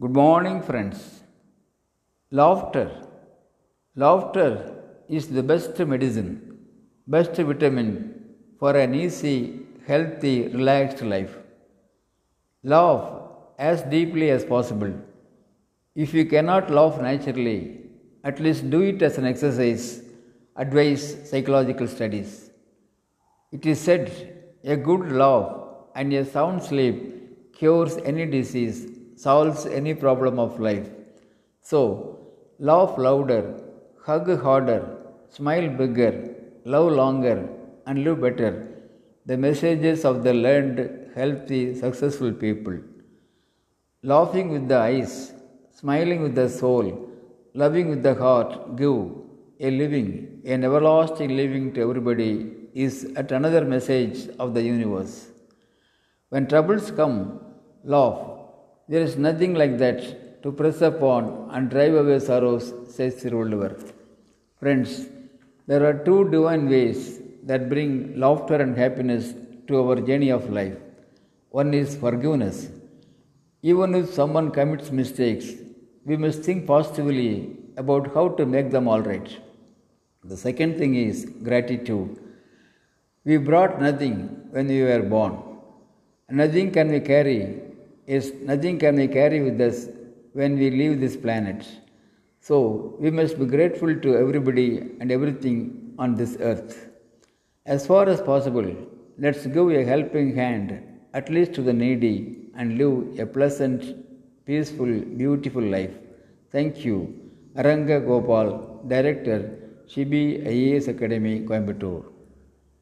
Good morning, friends. Laughter. Laughter is the best medicine, best vitamin for an easy, healthy, relaxed life. Laugh as deeply as possible. If you cannot laugh naturally, at least do it as an exercise, advise psychological studies. It is said a good laugh and a sound sleep cures any disease, solves any problem of life. So, laugh louder, hug harder, smile bigger, love longer, and live better. The messages of the learned, healthy, successful people. Laughing with the eyes, smiling with the soul, loving with the heart, give a living, an everlasting living to everybody is at another message of the universe. When troubles come, laugh. There is nothing like that to press upon and drive away sorrows, says Thiruvalluvar. Friends, there are two divine ways that bring laughter and happiness to our journey of life. One is forgiveness. Even if someone commits mistakes, we must think positively about how to make them all right. The second thing is gratitude. We brought nothing when we were born. Nothing can we carry is nothing can we carry with us when we leave this planet. So we must be grateful to everybody and everything on this earth. As far as possible, let's give a helping hand at least to the needy and live a pleasant, peaceful, beautiful life. Thank you. Aranga Gopal, Director, Shibi IAS Academy, Coimbatore.